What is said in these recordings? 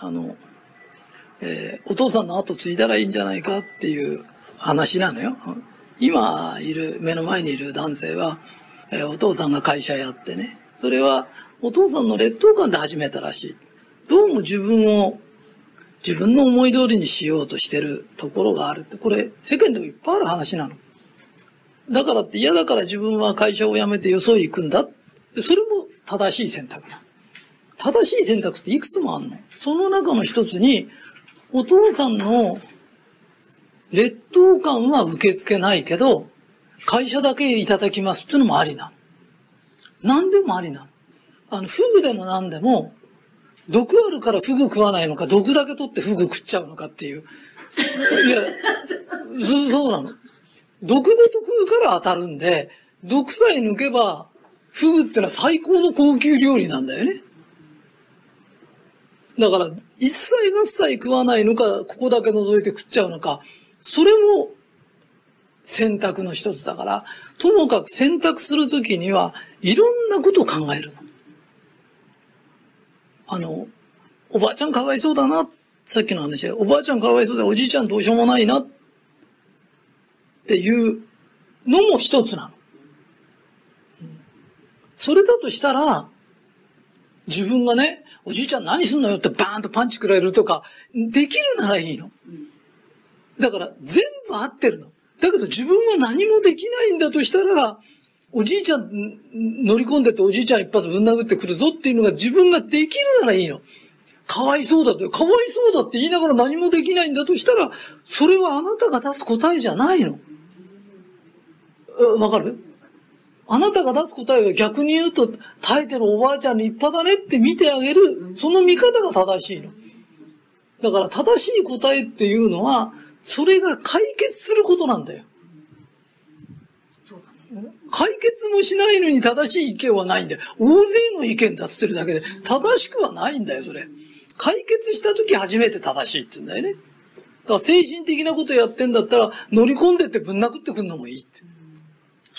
あの、えー、お父さんの後継いだらいいんじゃないかっていう話なのよ。今いる、目の前にいる男性は、えー、お父さんが会社やってね、それはお父さんの劣等感で始めたらしい。どうも自分を、自分の思い通りにしようとしてるところがあるって、これ世間でもいっぱいある話なの。だからって嫌だから自分は会社を辞めてよそへ行くんだ。それも正しい選択な。正しい選択っていくつもあるの？その中の一つに、お父さんの劣等感は受け付けないけど、会社だけいただきますっていうのもありな。何でもありな。あの、フグでも何でも、毒あるからフグ食わないのか、毒だけ取ってフグ食っちゃうのかっていう。いや、そ うなの。毒ごと食うから当たるんで、毒さえ抜けば、フグってのは最高の高級料理なんだよね。だから、一切合切食わないのか、ここだけ覗いて食っちゃうのか、それも選択の一つだから、ともかく選択するときには、いろんなことを考えるの。あの、おばあちゃんかわいそうだな、さっきの話で、おばあちゃんかわいそうで、おじいちゃんどうしようもないな、っていうのも一つなの。それだとしたら、自分がね、おじいちゃん何すんのよってバーンとパンチ食らえるとか、できるならいいの。だから全部合ってるの。だけど自分は何もできないんだとしたら、おじいちゃん乗り込んでておじいちゃん一発ぶん殴ってくるぞっていうのが自分ができるならいいの。かわいそうだと、かわいそうだって言いながら何もできないんだとしたら、それはあなたが出す答えじゃないの。わかる？あなたが出す答えは逆に言うと、耐えてるおばあちゃん立派だねって見てあげる、その見方が正しいの。だから正しい答えっていうのは、それが解決することなんだよ。解決もしないのに正しい意見はないんだよ。大勢の意見出してるだけで、正しくはないんだよ、それ。解決した時初めて正しいって言うんだよね。だから精神的なことやってんだったら、乗り込んでってぶん殴ってくんのもいいって。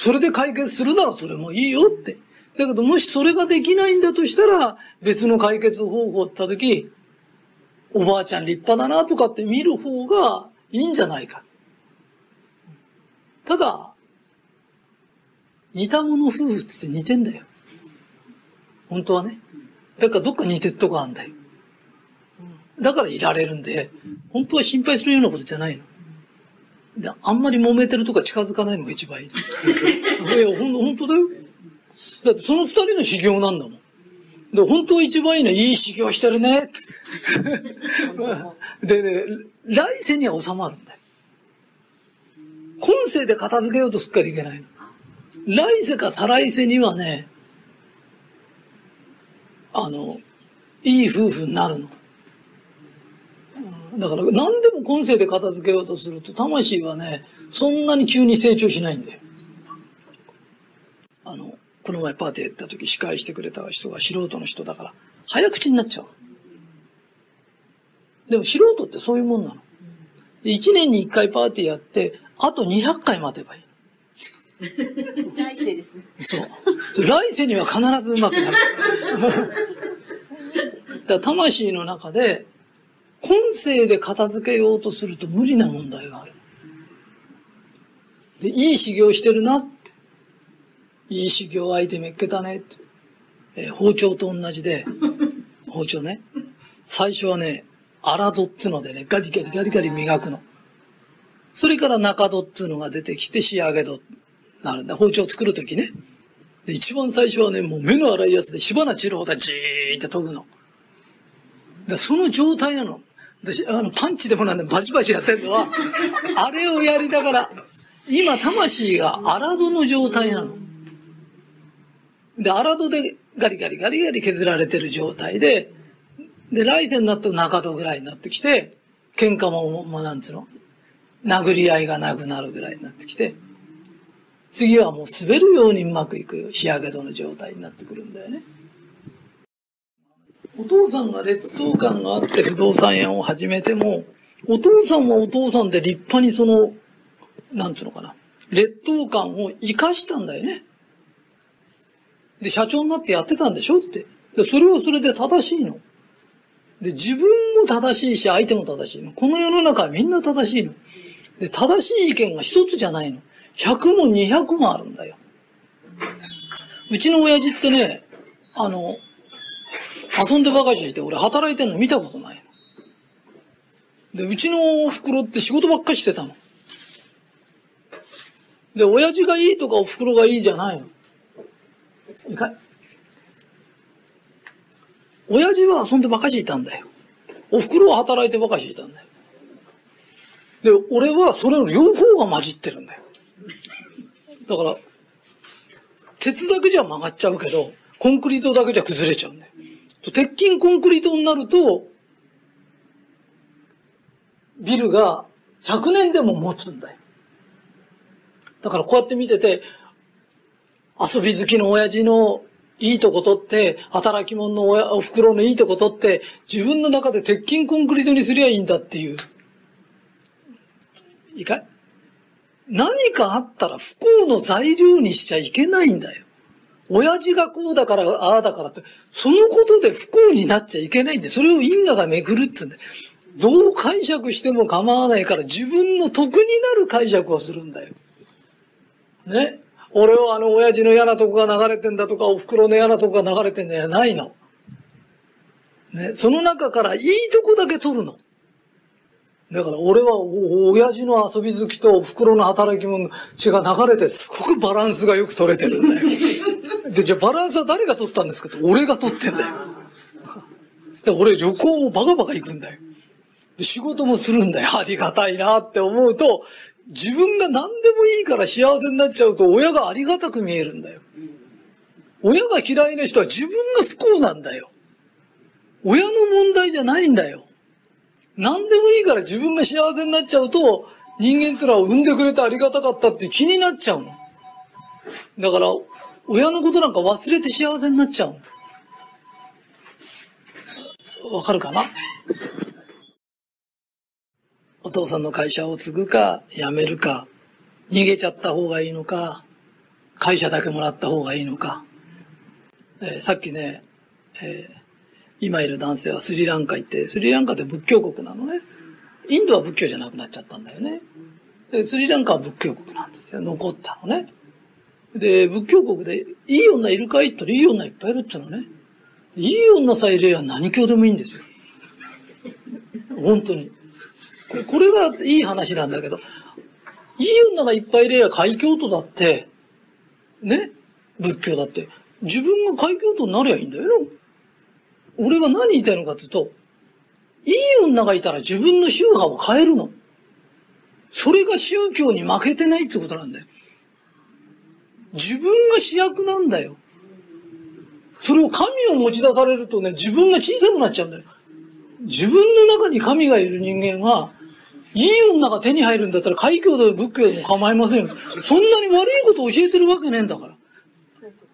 それで解決するならそれもいいよって。だけどもしそれができないんだとしたら、別の解決方法って言った時、おばあちゃん立派だなとかって見る方がいいんじゃないか。ただ、似た者夫婦って似てんだよ。本当はね。だからどっか似てるとこあんだよ。だからいられるんで、本当は心配するようなことじゃないの。で、あんまり揉めてるとか近づかないのが一番いい。いや、ほん、本当だよ。だってその二人の修行なんだもん。で、本当一番いいのは、いい修行してるね。でね、来世には収まるんだよ。今世で片付けようとすっかりいけないの。来世か再来世にはね、あの、いい夫婦になるの。だから何でも今世で片付けようとすると魂はね、そんなに急に成長しないんだよ。あの、この前パーティーやった時司会してくれた人が素人の人だから、早口になっちゃう。でも素人ってそういうもんなの。1年に1回パーティーやって、あと200回待てばいい。来世ですね。そう。来世には必ずうまくなる。だ魂の中で、今世で片付けようとすると無理な問題がある。で、いい修行してるなって。いい修行相手めっけたねって。えー、包丁と同じで、包丁ね。最初はね、荒戸ってのでね、ガリガリガリガリ磨くの。それから中戸っていうのが出てきて仕上げ戸なるんだ。包丁作るときね。で、一番最初はね、もう目の粗いやつで火花散るほどじーって研ぐの。で、その状態なの。私、あの、パンチでもなんでバチバチやってるのは、あれをやりながら、今、魂が荒戸の状態なの。で、荒戸でガリガリガリガリ削られてる状態で、で、来世になると中戸ぐらいになってきて、喧嘩も、もうなんつうの、殴り合いがなくなるぐらいになってきて、次はもう滑るようにうまくいく仕上げ戸の状態になってくるんだよね。お父さんが劣等感があって不動産屋を始めても、お父さんはお父さんで立派にその、なんつうのかな、劣等感を生かしたんだよね。で、社長になってやってたんでしょって。で、それはそれで正しいの。で、自分も正しいし、相手も正しいの。この世の中はみんな正しいの。で、正しい意見が一つじゃないの。100も200もあるんだよ。うちの親父ってね、あの、遊んでばかりして俺働いてんの見たことないの。で、うちのお袋って仕事ばっかりしてたの。で、親父がいいとかお袋がいいじゃないの。いかい親父は遊んでばかしいたんだよ。お袋は働いてばかしいたんだよ。で、俺はそれの両方が混じってるんだよ。だから、鉄だけじゃ曲がっちゃうけど、コンクリートだけじゃ崩れちゃうんだよ。鉄筋コンクリートになると、ビルが100年でも持つんだよ。だからこうやって見てて、遊び好きの親父のいいとこ取って、働き者の親、お袋のいいとこ取って、自分の中で鉄筋コンクリートにすりゃいいんだっていう。いいかい？何かあったら不幸の材料にしちゃいけないんだよ。親父がこうだから、ああだからって、そのことで不幸になっちゃいけないんで、それを因果が巡るってんだよ。どう解釈しても構わないから自分の得になる解釈をするんだよ。ね？俺はあの親父の嫌なとこが流れてんだとか、お袋の嫌なとこが流れてんだじゃないの。ね？その中からいいとこだけ取るの。だから俺は、親父の遊び好きとお袋の働き者血が流れてすごくバランスがよく取れてるんだよ。で、じゃあバランスは誰が取ったんですかと俺が取ってんだよ。で、俺旅行もバカバカ行くんだよ。で、仕事もするんだよ。ありがたいなって思うと、自分が何でもいいから幸せになっちゃうと親がありがたく見えるんだよ。親が嫌いな人は自分が不幸なんだよ。親の問題じゃないんだよ。何でもいいから自分が幸せになっちゃうと、人間ってのは産んでくれてありがたかったって気になっちゃうの。だから、親のことなんか忘れて幸せになっちゃう。わかるかな？お父さんの会社を継ぐか、辞めるか、逃げちゃった方がいいのか、会社だけもらった方がいいのか。えー、さっきね、えー、今いる男性はスリランカ行って、スリランカって仏教国なのね。インドは仏教じゃなくなっちゃったんだよね。でスリランカは仏教国なんですよ。残ったのね。で、仏教国で、いい女いるかいって言ったらいい女いっぱいいるって言うのね。いい女さえいれば何教でもいいんですよ。本当に。これがいい話なんだけど、いい女がいっぱいいれば海教徒だって、ね、仏教だって、自分が海教徒になりゃいいんだよ。俺が何言いたいのかっていうと、いい女がいたら自分の宗派を変えるの。それが宗教に負けてないってことなんだよ。自分が主役なんだよ。それを神を持ち出されるとね、自分が小さくなっちゃうんだよ。自分の中に神がいる人間は、いい女が手に入るんだったら、海峡で仏教でも構いませんよ。そんなに悪いことを教えてるわけねえんだから。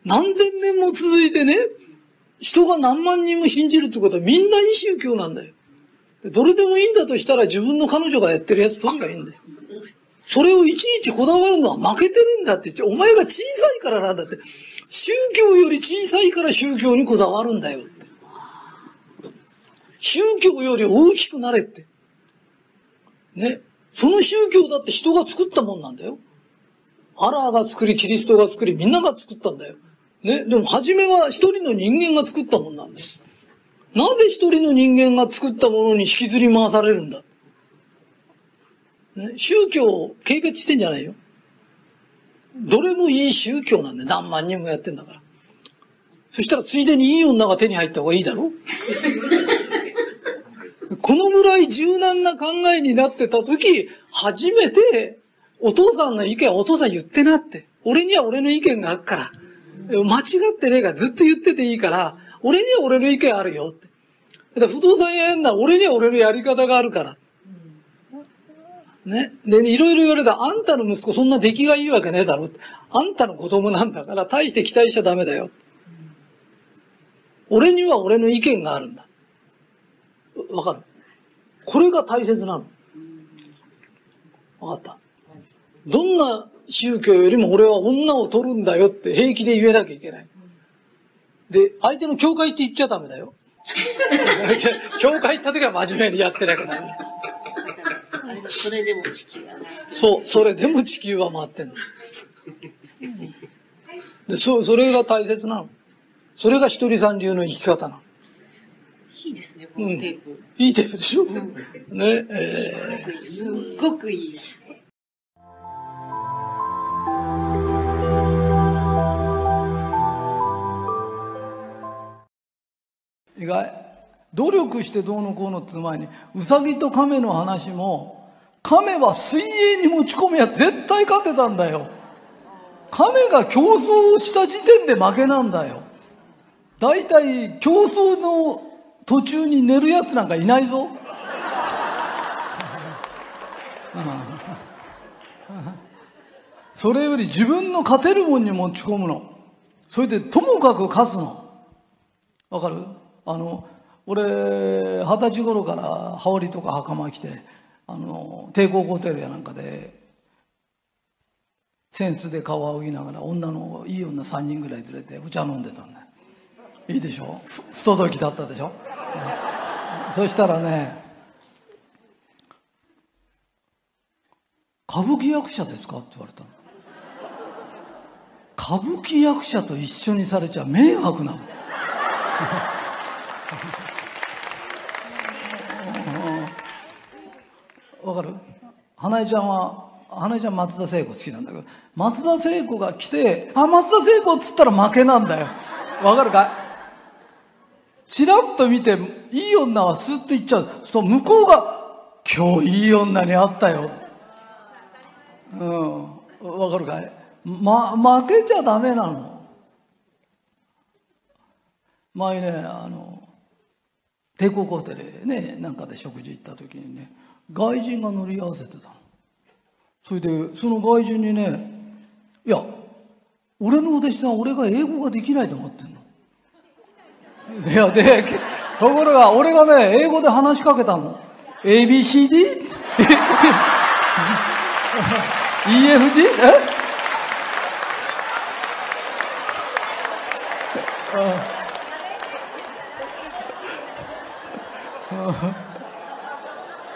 何千年も続いてね、人が何万人も信じるってことはみんないい宗教なんだよ。どれでもいいんだとしたら自分の彼女がやってるやつ取ればいいんだよ。それをいちいちこだわるのは負けてるんだって。お前が小さいからなんだって。宗教より小さいから宗教にこだわるんだよって。宗教より大きくなれって。ね。その宗教だって人が作ったもんなんだよ。アラーが作り、キリストが作り、みんなが作ったんだよ。ね。でも、初めは一人の人間が作ったもんなんだよ。なぜ一人の人間が作ったものに引きずり回されるんだ。宗教を軽蔑してんじゃないよ。どれもいい宗教なんだよ。何万人もやってんだから。そしたらついでにいい女が手に入った方がいいだろ このぐらい柔軟な考えになってた時、初めて、お父さんの意見はお父さん言ってなって。俺には俺の意見があるから。間違ってねえからずっと言ってていいから、俺には俺の意見あるよって。不動産屋やんな俺には俺のやり方があるから。ね。で、ねいろいろ言われたあんたの息子そんな出来がいいわけねえだろ。あんたの子供なんだから、大して期待しちゃダメだよ。俺には俺の意見があるんだ。わかる？これが大切なの。わかったどんな宗教よりも俺は女を取るんだよって平気で言えなきゃいけない。で、相手の教会って言っちゃダメだよ。教会行った時は真面目にやってなきゃダメ。あれそれでも地球がな。そう、それでも地球は回ってんの。で、そ、それが大切なの。それが一人三流の生き方なの。いいですね、このテープ。いいテープでしょ、んね、えすごくいい。すっごくいい。ー、意外。努力してどうのこうのって前に、ウサギとカメの話も、カメは水泳に持ち込めば絶対勝てたんだよ。カメが競争をした時点で負けなんだよ。大体競争の途中に寝るやつなんかいないぞ。それより自分の勝てるもんに持ち込むの。それでともかく勝つの。わかる？あの、俺、二十歳頃から羽織とか袴着て、あの、帝国ホテルやなんかで、センスで顔を仰ぎながら女のいい女3人ぐらい連れてお茶飲んでたんだよ。いいでしょ？不届きだったでしょ、そしたらね「歌舞伎役者ですか?」って言われたの。歌舞伎役者と一緒にされちゃ迷惑なの。わかる？花江ちゃんは花江ちゃん松田聖子好きなんだけど松田聖子が来て「あ松田聖子」っつったら負けなんだよ。わかるかい？チラッと見ていい女はスッと行っちゃう。そう向こうが「今日いい女に会ったよ」うん。わかるかい、ま、負けちゃダメなの。前ねあの帝国ホテルねなんかで食事行った時にね外人が乗り合わせてたそれでその外人にね「いや俺のお弟子さん俺が英語ができないと思ってんの」いやでところが俺がね英語で話しかけたの ABCD? EFG? えああ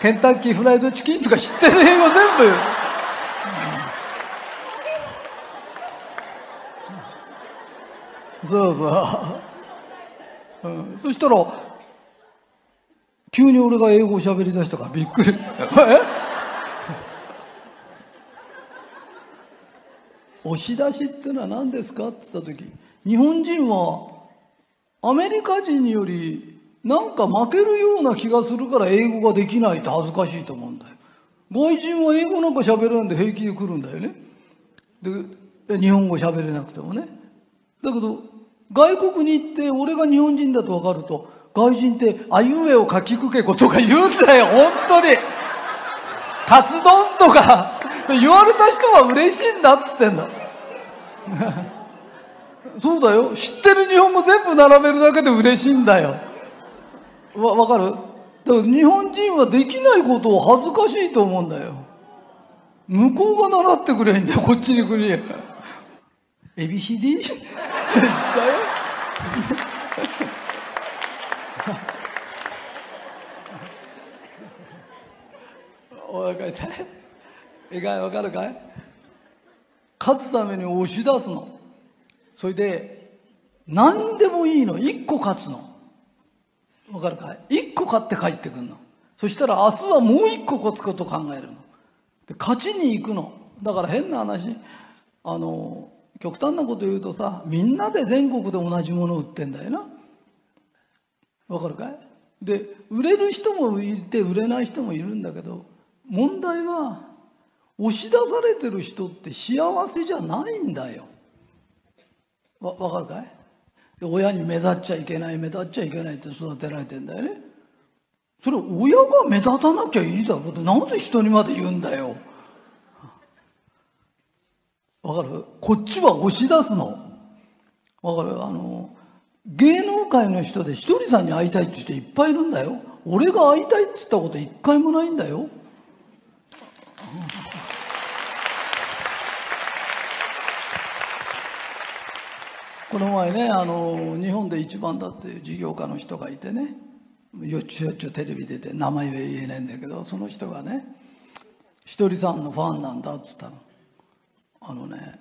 ケンタッキーフライドチキンとか知ってる英語全部、そうそう、うん、そしたら急に俺が英語を喋り出したからびっくり。え？押し出しってのは何ですか？って言った時日本人はアメリカ人よりなんか負けるような気がするから英語ができないって恥ずかしいと思うんだよ。外人は英語なんか喋れるんで平気で来るんだよね。で日本語喋れなくてもね。だけど外国に行って俺が日本人だと分かると外人ってあいうえをかきくけことか言うんだよ。本当に。カツ丼とか言われた人は嬉しいんだっつってんだ。そうだよ。知ってる日本語全部並べるだけで嬉しいんだよ。わ分かる？だから日本人はできないことを恥ずかしいと思うんだよ。向こうが習ってくれんだよこっちに来に。ABCD? 知っちゃう？よお腹痛い意外わかるかい？勝つために押し出すの。それで何でもいいの。一個勝つの。わかるかい？一個勝って帰ってくるの。そしたら明日はもう一個勝つこと考えるの。で勝ちに行くの。だから変な話あの極端なこと言うとさみんなで全国で同じもの売ってんだよな。わかるかい？で売れる人もいて売れない人もいるんだけど問題は押し出されてる人って幸せじゃないんだよ。わ分かるかい？で親に目立っちゃいけない目立っちゃいけないって育てられてんだよね。それ親が目立たなきゃいいだろう。ってなんで人にまで言うんだよ。わかる？こっちは押し出すの。わかる？あの芸能界の人でひとりさんに会いたいって人いっぱいいるんだよ。俺が会いたいって言ったこと一回もないんだよ。この前ねあの日本で一番だっていう事業家の人がいてねよっちゅよっちゅうテレビ出て名前は言えないんだけどその人がねひとりさんのファンなんだっつったの。あのね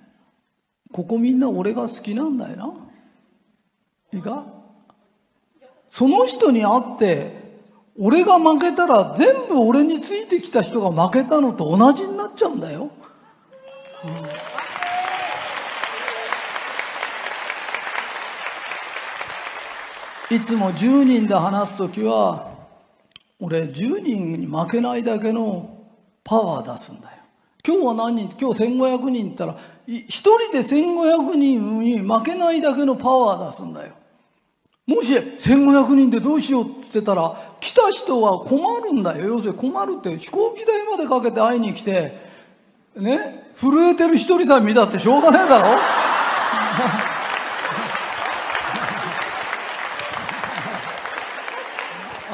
ここみんな俺が好きなんだよな。いいか？その人に会って俺が負けたら全部俺についてきた人が負けたのと同じになっちゃうんだよ、うん。いつも10人で話す時は俺10人に負けないだけのパワー出すんだよ。今日は何人今日1500人ったら1人で1500人に負けないだけのパワー出すんだよ。もし1500人でどうしようって言ったら来た人は困るんだよ。要するに困るって飛行機代までかけて会いに来てね震えてる一人さん見たってしょうがねえだろ。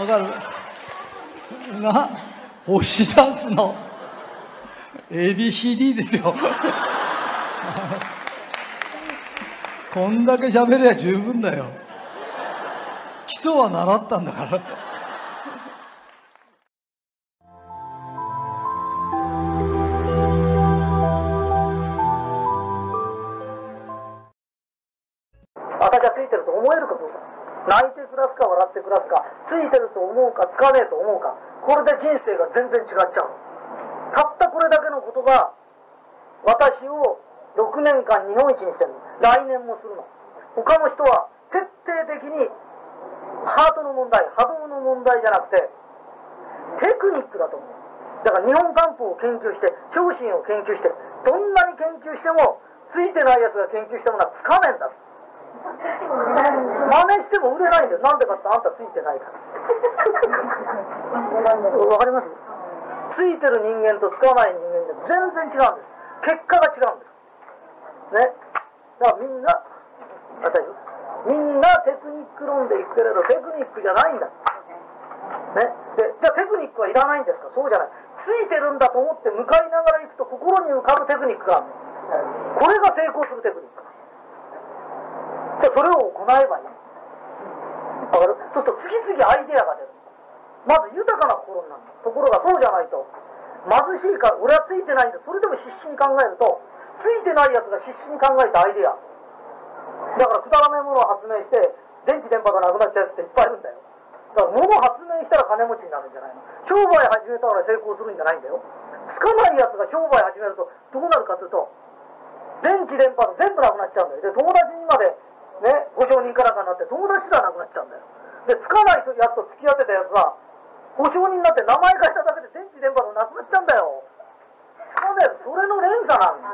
わかる。な押し出すの。ABCD ですよ。こんだけ喋りゃ十分だよ。基礎は習ったんだから。てると思うかつかねえと思うかこれで人生が全然違っちゃうたったこれだけのことが私を6年間日本一にしてるの。来年もするの。他の人は徹底的にハートの問題波動の問題じゃなくてテクニックだと思う。だから日本漢方を研究して昇進を研究してどんなに研究してもついてないやつが研究したものはつかねえんだ真似しても売れないんだよ。なんでかってあんたついてないから わかります？ついてる人間とつかない人間じゃ全然違うんです。結果が違うんです。ね？だからみんな当たりみんなテクニック論でいくけれどテクニックじゃないんだ。ね、でじゃあテクニックはいらないんですか？そうじゃない。ついてるんだと思って向かいながら行くと心に浮かぶテクニックがある。これが成功するテクニック。じゃあそれを行えばいい。わかる？そうすると次々アイデアが出る。まず豊かな心になる。ところがそうじゃないと貧しいから俺はついてないんだ。それでも必死に考えるとついてないやつが必死に考えたアイデア。だからくだらないものを発明して電気電波がなくなっちゃうっていっぱいいるんだよ。だから物を発明したら金持ちになるんじゃないの。商売始めたから成功するんじゃないんだよ。つかないやつが商売始めるとどうなるかというと電気電波が全部なくなっちゃうんだよ。で友達にまでね保証人からかになって友達ではなくなっちゃうんだよ。でつかないやつと付き合ってたやつは保証人になって名前変えただけで電気電波がなくなっちゃうんだよ。つかないやつそれの連鎖なんだ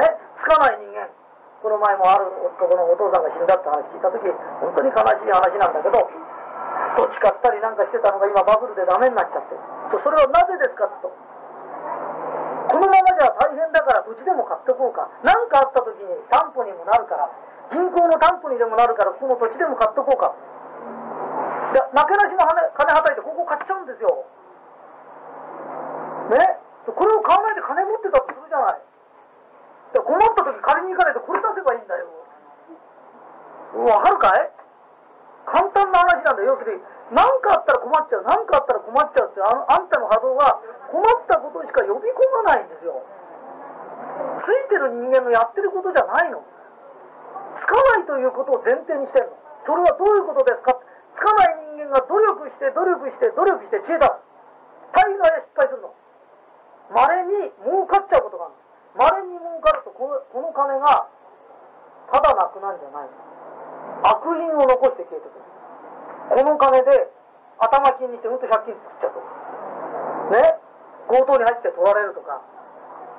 ねつかない人間。この前もある男のお父さんが死んだって話聞いた時本当に悲しい話なんだけど土地買ったりなんかしてたのが今バブルでダメになっちゃってそそれはなぜですかっとこのままじゃ大変だから土地でも買っておこうか。何かあった時に担保にもなるから銀行の担保にでもなるからこの土地でも買っておこうか。でなけなしの金金はたいてここ買っちゃうんですよ。ね？これを買わないで金持ってたとするじゃない。で困った時借りに行かないとこれ出せばいいんだよ。わかるかい？簡単な話なんだよ。要するに何かあったら困っちゃう何かあったら困っちゃうってああんたの波動が困ったことしか呼び込まないんですよ。ついてる人間のやってることじゃないの。つかないということを前提にしてるの。それはどういうことですか？つかない人間が努力して努力して努力して知恵出す。大概失敗するの。まれに儲かっちゃうことがある。まれに儲かるとこのこの金がただなくなるんじゃないの。悪因を残して消えてくる。この金で頭金にしてうんと借金作っちゃうと。かね？強盗に入って取られるとか。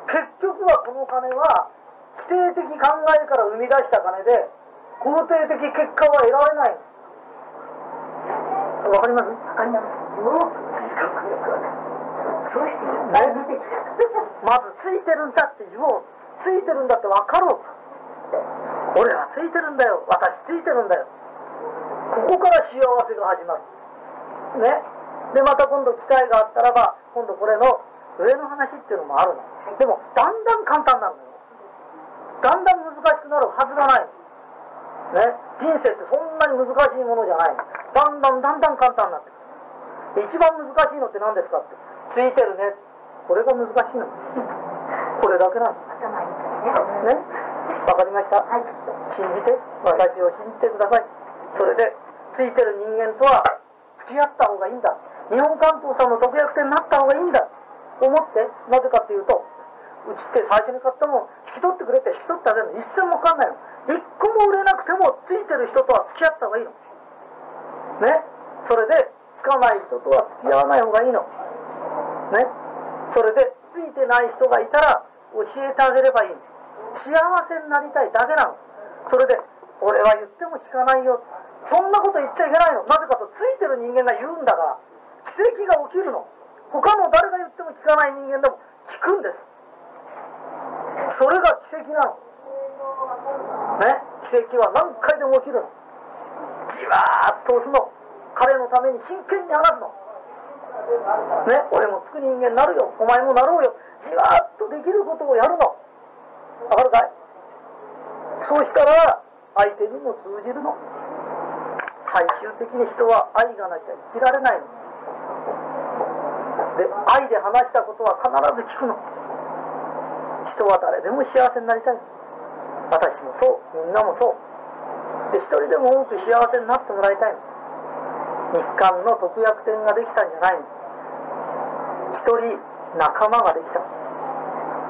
結局はこの金は否定的考えから生み出した金で肯定的結果は得られない。わかります？わかります。よく、すごくよくわかる。そういう人いっぱい。見てきた。まずついてるんだって言おう。ついてるんだって分かろう俺はついてるんだよ。私ついてるんだよ。ここから幸せが始まる。ね。でまた今度機会があったらば今度これの上の話っていうのもあるの。でもだんだん簡単になるのよ。だんだん難しくなるはずがないね。人生ってそんなに難しいものじゃないだんだんだんだん簡単になってくる。一番難しいのって何ですかって。ついてるね。これが難しいの。これだけなの。頭いいからね。ねわかりました、はい。信じて私を信じてください。それでついてる人間とは付き合った方がいいんだ。日本漢方さんの特約店になった方がいいんだ。思ってなぜかっていうとうちって最初に買ったもん引き取ってくれって引き取ってあげるの。一銭もかかんないの。一個も売れなくてもついてる人とは付き合った方がいいの。ね。それでつかない人とは付き合わない方がいいの。ね。それでついてない人がいたら教えてあげればいいの幸せになりたいだけなの。それで俺は言っても聞かないよ。そんなこと言っちゃいけないの。なぜかとついてる人間が言うんだから。奇跡が起きるの。他の誰が言っても聞かない人間でも聞くんです。それが奇跡なの。ね？奇跡は何回でも起きるの。じわーっと押すの。彼のために真剣に話すの。ね？俺もつく人間になるよ。お前もなろうよ。じわーっとできることをやるの。わかるかい？そうしたら相手にも通じるの。最終的に人は愛がなきゃ生きられないの。で愛で話したことは必ず聞くの。人は誰でも幸せになりたい。私もそうみんなもそう。で一人でも多く幸せになってもらいたいの。日韓の特約店ができたんじゃないの。一人仲間ができた。の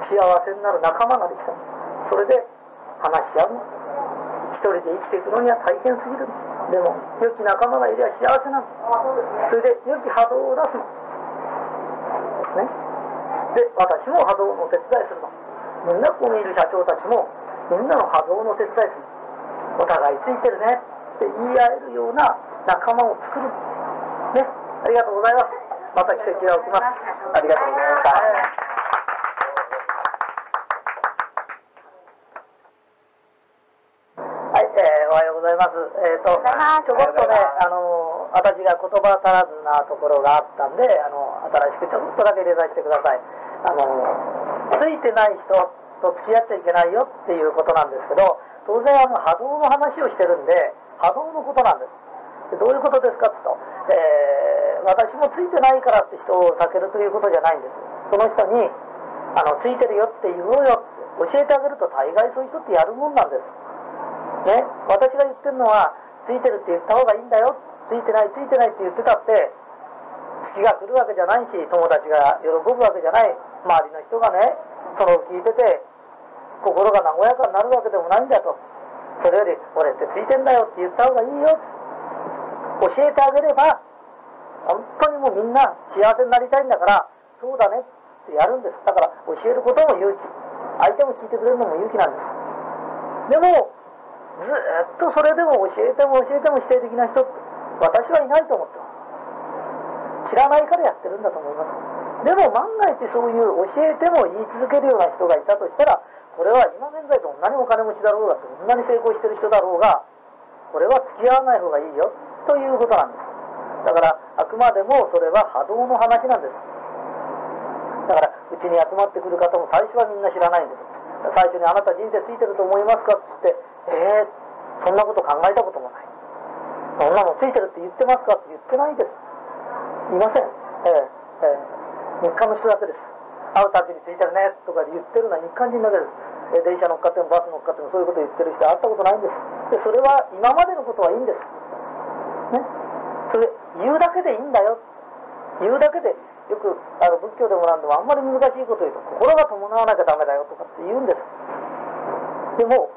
幸せになる仲間ができたそれで話し合う。の一人で生きていくのには大変すぎる。のでも良き仲間がいりゃ幸せなの。それで良き波動を出すの。ね。で私も波動のお手伝いするの。みんなここにいる社長たちもみんなの波動の手伝いするの。お互いついてるね。って言い合えるような仲間を作るね。ありがとうございます。また奇跡が起きます。ありがとうございましたはい、えー、おはようございます。えっ、と、ちょこっとね、あの、私が言葉足らずなところがあったんで、あの、新しくちょっとだけ入れさせてください。あの、ついてない人と付き合っちゃいけないよっていうことなんですけど、当然あの波動の話をしてるんで、波動のことなんです。でどういうことですかっつうと、えー私もついてないからって人を避けるということじゃないんです。その人に、あの、ついてるよって言おうよって教えてあげると大概そういう人ってやるもんなんです。ね、私が言ってるのは、ついてるって言った方がいいんだよ、ついてない、ついてないって言ってたって、月が来るわけじゃないし、友達が喜ぶわけじゃない、周りの人がね、それを聞いてて、心が和やかになるわけでもないんだと。それより、俺ってついてんだよって言った方がいいよ。教えてあげれば、本当にもうみんな幸せになりたいんだから、そうだねってやるんです。だから、教えることも勇気。相手も聞いてくれるのも勇気なんです。でも、ずっとそれでも教えても教えても否定的な人って私はいないと思ってます。知らないからやってるんだと思います。でも万が一そういう教えても言い続けるような人がいたとしたらこれは今現在どんなにお金持ちだろうがどんなに成功してる人だろうがこれは付き合わない方がいいよということなんです。だからあくまでもそれは波動の話なんです。だからうちに集まってくる方も最初はみんな知らないんです。最初にあなた人生ついてると思いますかっつってえー、そんなこと考えたこともない。そんなのついてるって言ってますかって言ってないです。いません。えー、えー、日韓の人だけです。会うたびについてるねとか言ってるのは日韓人だけです。え電車乗っかってもバス乗っかってもそういうこと言ってる人会ったことないんです。でそれは今までのことはいいんです。ね。それ言うだけでいいんだよ。言うだけでよくあの仏教でもなんでもあんまり難しいこと言うと心が伴わなきゃダメだよとかって言うんです。でも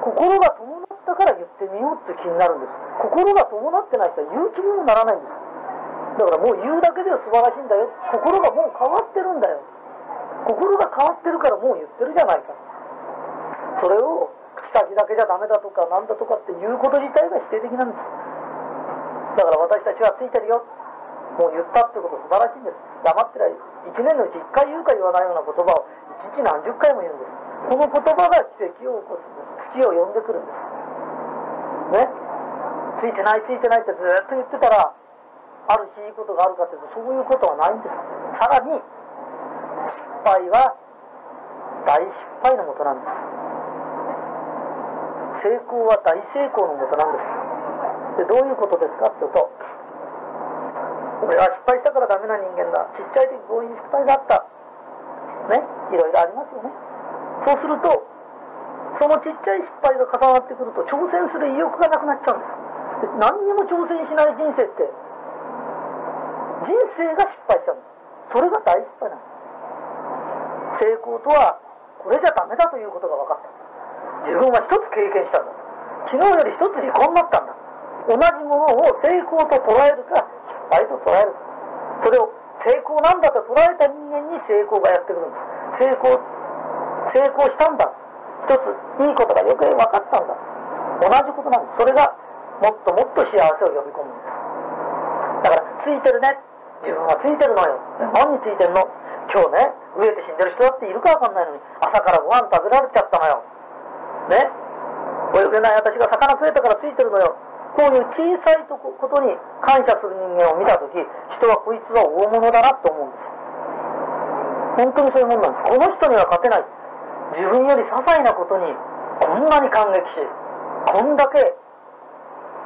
心が伴ったから言ってみようって気になるんです。心が伴ってない人は言う気にもならないんです。だからもう言うだけでは素晴らしいんだよ。心がもう変わってるんだよ。心が変わってるからもう言ってるじゃないか。それを口先だけじゃダメだとかなんだとかっていうこと自体が否定的なんです。だから私たちはついてるよ。もう言ったってこと素晴らしいんです。黙ってりゃ1年のうち1回言うか言わないような言葉を1日何十回も言うんです。この言葉が奇跡を起こすんです。月を呼んでくるんです。ね。ついてないついてないってずっと言ってたらある日いいことがあるかというとそういうことはないんです。さらに失敗は大失敗のもとなんです。成功は大成功のもとなんです。でどういうことですかっていうと俺は失敗したからダメな人間だ。ちっちゃい時こういう失敗があった。ね？いろいろありますよね。そうするとそのちっちゃい失敗が重なってくると挑戦する意欲がなくなっちゃうんですで何にも挑戦しない人生って人生が失敗しちゃうんです。それが大失敗なんです。成功とはこれじゃダメだということが分かった。自分は一つ経験したんだ昨日より一つ時間になったんだ同じものを成功と捉えるか失敗と捉える。かそれを成功なんだと捉えた人間に成功がやってくるんです。成功成功したんだ。一ついいことがよく分かったんだ。同じことなんです。それがもっともっと幸せを呼び込むんです。だからついてるね。自分はついてるのよ。何についてるの？今日ね飢えて死んでる人だっているか分かんないのに朝からご飯食べられちゃったのよ。ね？泳げない私が魚食えたからついてるのよ。こういう小さいことに感謝する人間を見た時人はこいつは大物だなと思うんです。本当にそういうもんなんですこの人には勝てない。自分より些細なことにこんなに感激しこんだけ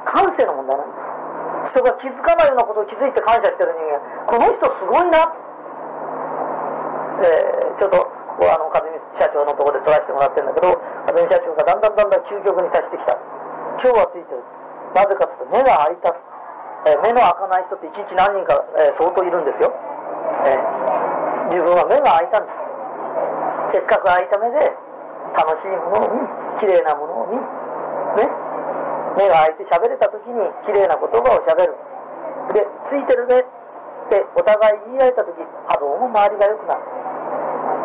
感性の問題なんです。人が気づかないようなことを気づいて感謝してる人間。この人すごいな。えー、ちょっとここはあの和美社長のところで撮らせてもらってるんだけど和美社長がだんだんだんだん究極に達してきた。今日はついてる。なぜかというと目が開いた、えー、目の開かない人って一日何人か、えー、相当いるんですよ、え自分は目が開いたんです。せっかく開いた目で楽しいものを見綺麗なものを見ね。目が開いて喋れた時に綺麗な言葉をしゃべる。でついてるね。ってお互い言い合えた時波動も周りが良くなる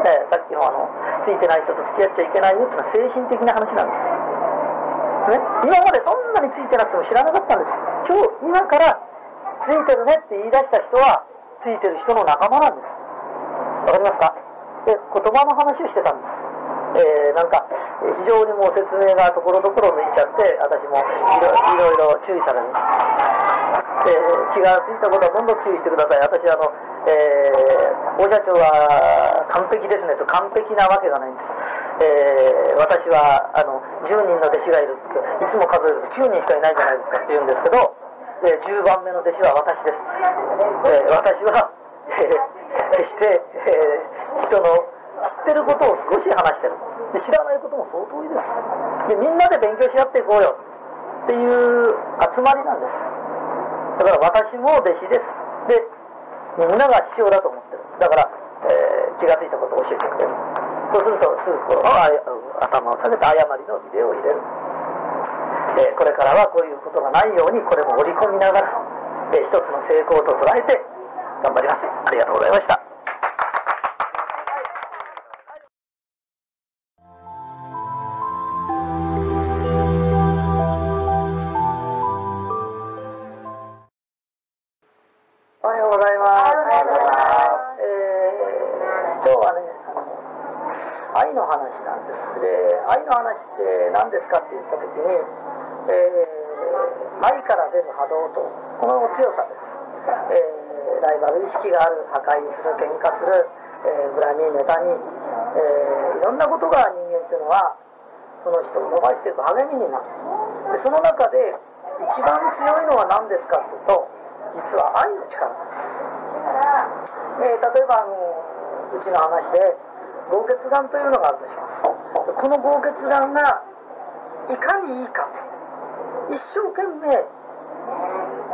えー、さっきのあのついてない人と付き合っちゃいけないよっていうのは精神的な話なんです、ね、今までどんなについてなくても知らなかったんです。今日今からついてるねって言い出した人はついてる人の仲間なんです。わかりますか？で言葉の話をしてたんです。えー、なんか非常にもう説明がところどころ抜いちゃって私もいろいろ注意される、えー、気がついたことはどんどん注意してください。私あのえー、大社長は完璧ですね。と完璧なわけがないんです、えー、私はあの10人の弟子がいるっていつも数えると9人しかいないじゃないですかって言うんですけど、えー、10番目の弟子は私です、え私は、え決して、え人の知ってることを少し話してる。で知らないことも相当多いです。でみんなで勉強し合っていこうよ。っていう集まりなんです。だから私も弟子です。でみんなが師匠だと思ってる。だから、気が付いたことを教えてくれる。そうするとすぐこう頭を下げて誤りのビデオを入れる、えー、これからはこういうことがないようにこれも織り込みながら、えー、一つの成功と捉えて頑張ります。ありがとうございました出る波動と。この強さです、えー、ライバル意識がある破壊する喧嘩する、えー、恨み妬み、えー、いろんなことが人間っていうのはその人を伸ばしていく励みになる。でその中で一番強いのは何ですかっていうと実は愛の力なんです、えー、例えばあのうちの話で豪血眼というのがあるとします。この豪血眼がいかにいいか一生懸命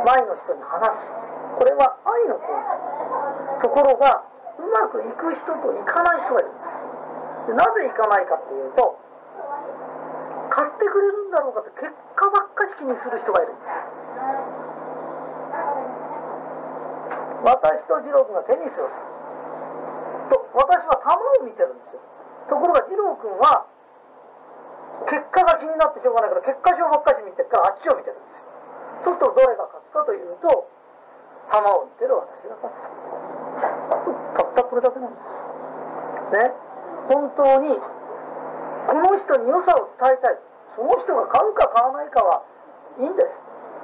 前の人に話す。これは愛の行為。ところがうまくいく人といかない人がいるんですなぜいかないかっていうと買ってくれるんだろうかって結果ばっかし気にする人がいるんです。私と次郎君がテニスをする。と私は球を見てるんですよ。ところが二郎君は結果が気になってしょうがないから結果賞ばっかし見てるからあっちを見てるんですよ。そうするとどれが勝つかというと球を見てる私が勝つ。とたったこれだけなんです。ね。本当にこの人に良さを伝えたい。その人が買うか買わないかはいいんです。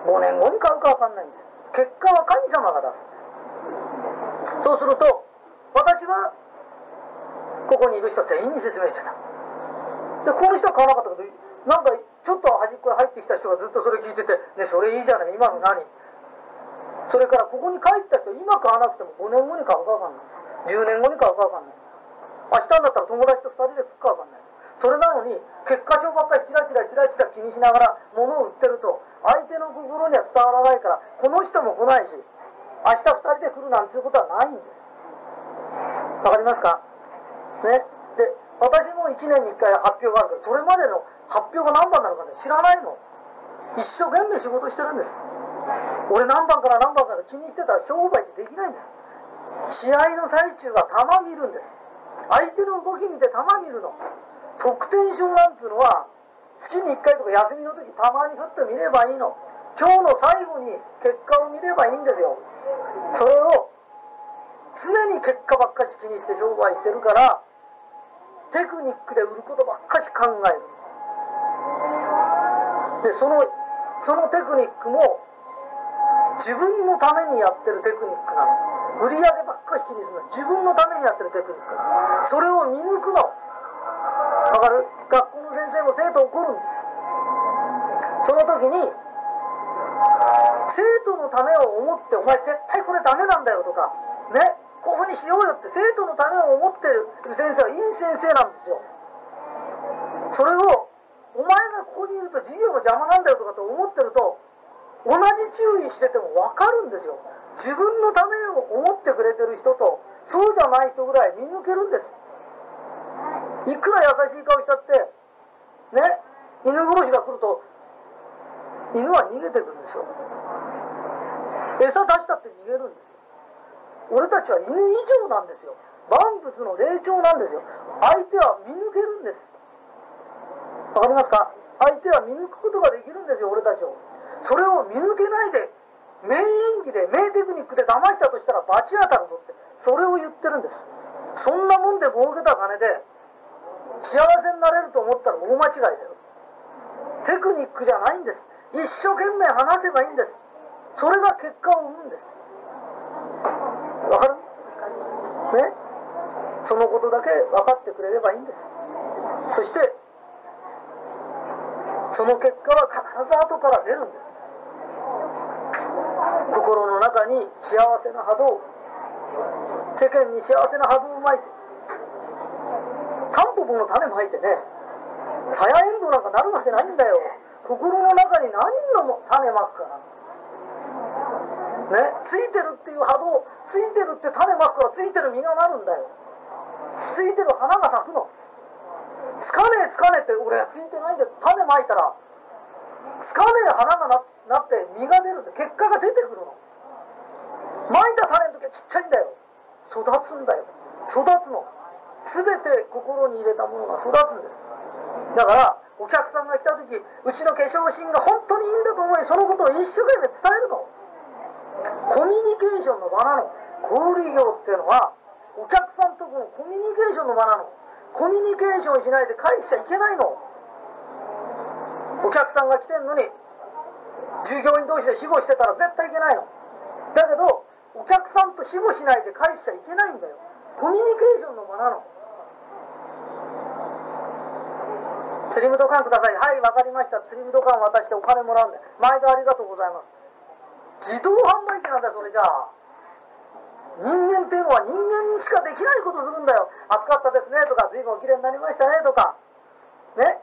5年後に買うか分かんないんです。結果は神様が出すんです。そうすると私はここにいる人全員に説明してた。でこの人は買わなかったけどなんかちょっと端っこへ入ってきた人がずっとそれ聞いてて「ねそれいいじゃない今の何?」それからここに帰った人今買わなくても5年後に買うか分かんない。10年後に買うか分かんない。明日になったら友達と2人で食うか分かんない。それなのに結果帳ばっかりチラチラチラチラ気にしながら物を売ってると相手の心には伝わらないからこの人も来ないし明日2人で来るなんていうことはないんです。わかりますか？ね？で私も1年に1回発表があるけどそれまでの発表が何番なのかね知らないの。一生懸命仕事してるんです。俺何番から何番から気にしてたら商売ってできないんです。試合の最中は球見るんです。相手の動き見て球見るの。得点症なんつうのは月に1回とか休みの時たまにふっと見ればいいの。今日の最後に結果を見ればいいんですよ。それを常に結果ばっかし気にして商売してるからテクニックで売ることばっかし考える。でそのそのテクニックも自分のためにやってるテクニックなの。売り上げばっかし気にするの。自分のためにやってるテクニックそれを見抜くの。わかる？学校の先生も生徒怒るんです。その時に生徒のためを思ってお前絶対これダメなんだよとかね？こういうふうにしようよって生徒のためを思ってる先生はいい先生なんですよ。それをお前がここにいると授業の邪魔なんだよとかと思ってると同じ注意してても分かるんですよ。自分のためを思ってくれてる人とそうじゃない人ぐらい見抜けるんです。いくら優しい顔したってね犬殺しが来ると犬は逃げてくんですよ。餌出したって逃げるんですよ。俺たちは犬以上なんですよ。万物の霊長なんですよ。相手は見抜けるんです。わかりますか？相手は見抜くことができるんですよ俺たちを。それを見抜けないで名演技で名テクニックで騙したとしたら罰当たるぞってそれを言ってるんです。そんなもんで儲けた金で幸せになれると思ったら大間違いだよ。テクニックじゃないんです。一生懸命話せばいいんです。それが結果を生むんです。わかる？ね？そのことだけ分かってくれればいいんです。そしてその結果は必ず後から出るんです。心の中に幸せな波動世間に幸せな波動をまいてタンポポの種まいてねさやエンドなんかなるわけないんだよ。心の中に何の種まくかなねついてるっていう波動ついてるって種まくからついてる実がなるんだよ。ついてる花が咲くの。つかねえつかねえって俺はついてないんで種まいたらつかねえ花がななって実が出るって結果が出てくるのまいた種の時はちっちゃいんだよ育つんだよ育つの全て心に入れたものが育つんですだからお客さんが来た時うちの化粧品が本当にいいんだと思いそのことを一生懸命伝えるのコミュニケーションの場なの小売業っていうのはお客さんとのコミュニケーションの場なのコミュニケーションしないで返しちゃいけないの。お客さんが来てんのに従業員同士で死後してたら絶対いけないの。だけどお客さんと死後しないで返しちゃいけないんだよ。コミュニケーションの場なの。スリムドカンください。はいわかりました。スリムドカン渡してお金もらうんで。毎度ありがとうございます。自動販売機なんだよそれじゃあ。人間っていうのは人間しかできないことするんだよ。暑かったですねとか随分おきれいになりましたねとか。ね？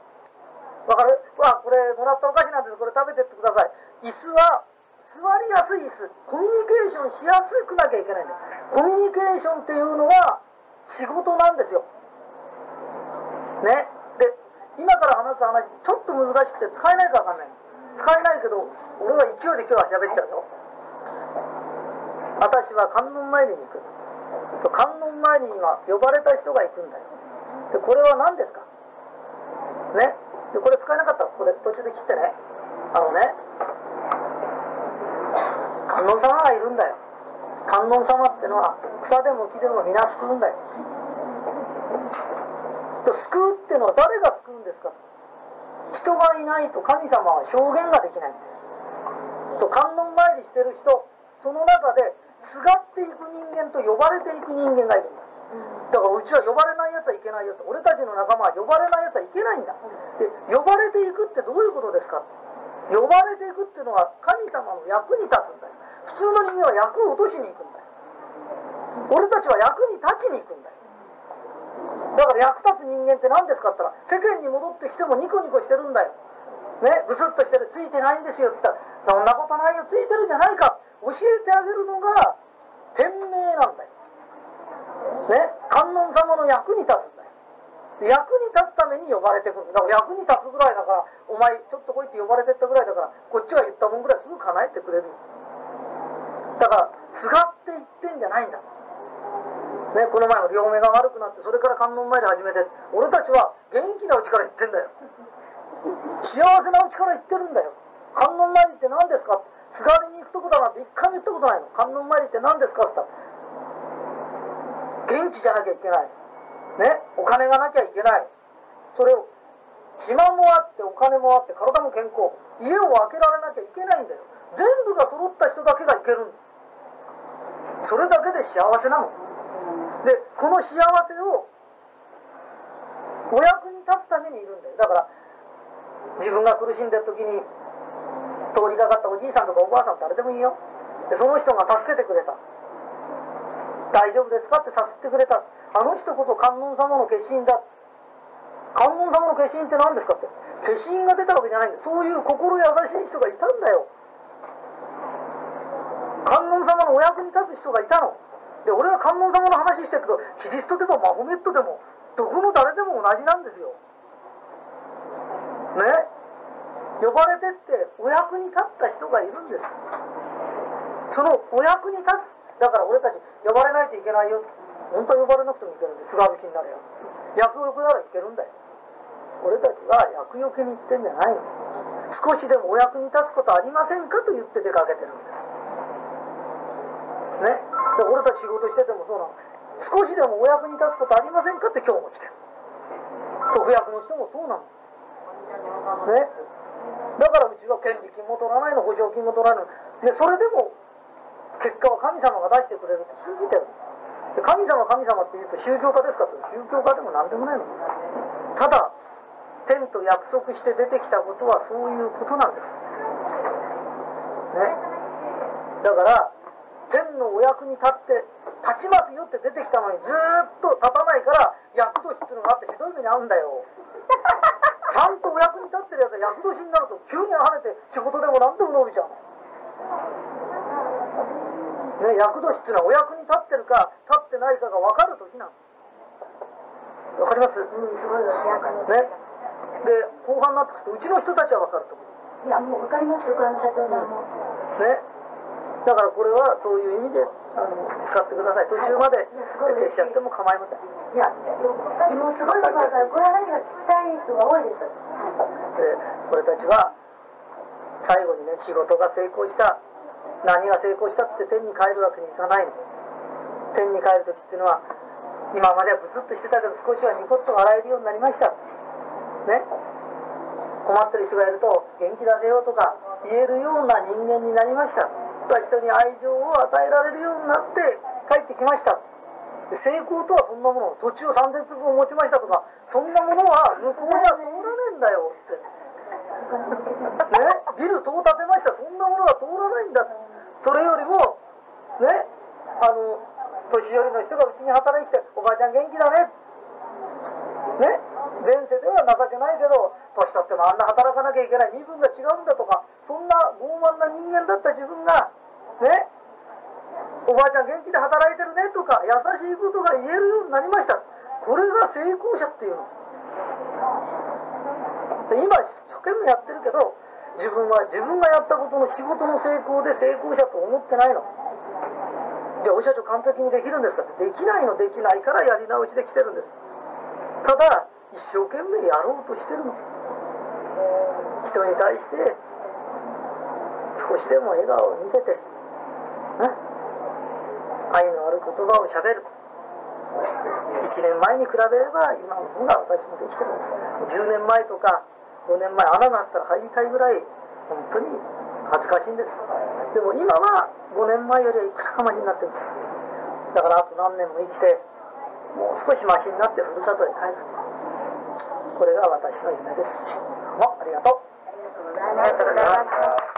わかる？わこれもらったお菓子なんです。これ食べてってください。椅子は座りやすい椅子。コミュニケーションしやすくなきゃいけないんだよ。コミュニケーションっていうのは仕事なんですよ。ね？で今から話す話ちょっと難しくて使えないか分かんない。使えないけど俺は勢いで今日は喋っちゃうよ。私は観音参りに行く。観音参りには呼ばれた人が行くんだよ。でこれは何ですか？ね？でこれ使えなかったらここで途中で切ってね。あのね観音様がいるんだよ。観音様ってのは草でも木でも皆救うんだよ。と救うってのは誰が救うんですか？人がいないと神様は証言ができない。と観音参りしてる人その中ですがっていく人間と呼ばれていく人間がいるんだ。だからうちは呼ばれないやつはいけないよと俺たちの仲間は呼ばれないやつはいけないんだ。で呼ばれていくってどういうことですか？呼ばれていくっていうのは神様の役に立つんだよ。普通の人間は役を落としに行くんだよ。俺たちは役に立ちに行くんだよ。だから役立つ人間って何ですかって言ったら世間に戻ってきてもニコニコしてるんだよ。ね？ブスッとしてる。ついてないんですよって言ったらそんなことないよ。ついてるじゃないか教えてあげるのが天命なんだよ。ね？観音様の役に立つんだよ。役に立つために呼ばれてくる。だから役に立つぐらいだからお前ちょっと来いって呼ばれてったぐらいだからこっちが言ったもんぐらいすぐ叶えてくれる。だからすがって言ってんじゃないんだ。ね、この前も両目が悪くなってそれから観音参り始めて俺たちは元気なうちから言ってんだよ。幸せなうちから言ってるんだよ。観音参りって何ですかすがりに行くとこだなんて一回も言ったことないの観音参りって何ですかって言ったら元気じゃなきゃいけない。ねお金がなきゃいけない。それを島もあってお金もあって体も健康。家を開けられなきゃいけないんだよ。全部が揃った人だけがいけるんです。それだけで幸せなの。でこの幸せをお役に立つためにいるんだよ。だから自分が苦しんでる時に通りかかったおじいさんとかおばあさん誰でもいいよ。でその人が助けてくれた。大丈夫ですかってさすってくれた。あの人こそ観音様の化身だ。観音様の化身って何ですかって。化身が出たわけじゃないんだ。そういう心優しい人がいたんだよ。観音様のお役に立つ人がいたの。で俺は観音様の話してるけどキリストでもマホメットでもどこの誰でも同じなんですよ。ね？呼ばれてってお役に立った人がいるんです。そのお役に立つだから俺たち呼ばれないといけないよ。本当は呼ばれなくてもいけるんです菅引きになるよ。役よくならいけるんだよ。俺たちは役よけに行ってんじゃないの少しでもお役に立つことありませんかと言って出かけてるんです。ね。で俺たち仕事しててもそうなの。少しでもお役に立つことありませんかって今日も来てる。特約の人もそうなの。ね。だからうちは権利金も取らないの保証金も取らないの。でそれでも結果は神様が出してくれるって信じてる。で神様神様って言うと宗教家ですかって宗教家でも何でもないの。ただ天と約束して出てきたことはそういうことなんです。ね。だから天のお役に立って立ちますよって出てきたのにずっと立たないから厄年っていうのがあってひどい目に遭うんだよ。ゃんとお役に立ってるやつは厄年になると急に跳ねて仕事でも何でも伸びちゃうの？ね厄年っていうのはお役に立ってるか立ってないかが分かる年なの。わかります？うん、すごい。ね。で後半になってくるとうちの人たちは分かると思う。いや、もうわかりますよ、この社長さんも。ねだからこれはそういう意味であの使ってください。途中まで消しちゃっても構いませんいや、もうすごいことだから、こういう話が聞きたい人が多いです。で俺たちは最後にね仕事が成功した。何が成功したって天に帰るわけにいかない天に帰る時っていうのは今まではブスッとしてたけど少しはニコッと笑えるようになりました。ね。困ってる人がいると元気出せよとか言えるような人間になりました。人に愛情を与えられるようになって帰ってきました。成功とはそんなもの土地を3000坪を持ちましたとかそんなものは向こうには通らねえんだよって。ね、ビル塔建てました。そんなものは通らないんだ。それよりもね？あの年寄りの人がうちに働いてきて「おばあちゃん元気だね」ね。前世では情けないけど年取ってもあんな働かなきゃいけない。身分が違うんだとかそんな傲慢な人間だった自分がね。おばあちゃん元気で働いてるねとか優しいことが言えるようになりました。これが成功者っていうの。今一生懸命やってるけど自分は自分がやったことの仕事の成功で成功者と思ってないの。じゃあお医者長完璧にできるんですかって。できないのできないからやり直しできてるんです。ただ一生懸命やろうとしてるの。人に対して少しでも笑顔を見せて、ね、愛のある言葉をしゃべる。1年前に比べれば今の方が私もできてるんです。10年前とか5年前穴があったら入りたいぐらい本当に恥ずかしいんです。でも今は5年前よりはいくらかましになってるんです。だからあと何年も生きてもう少しマシになってふるさとへ帰るこれが私の夢です。どうもありがとう。ありがとうございます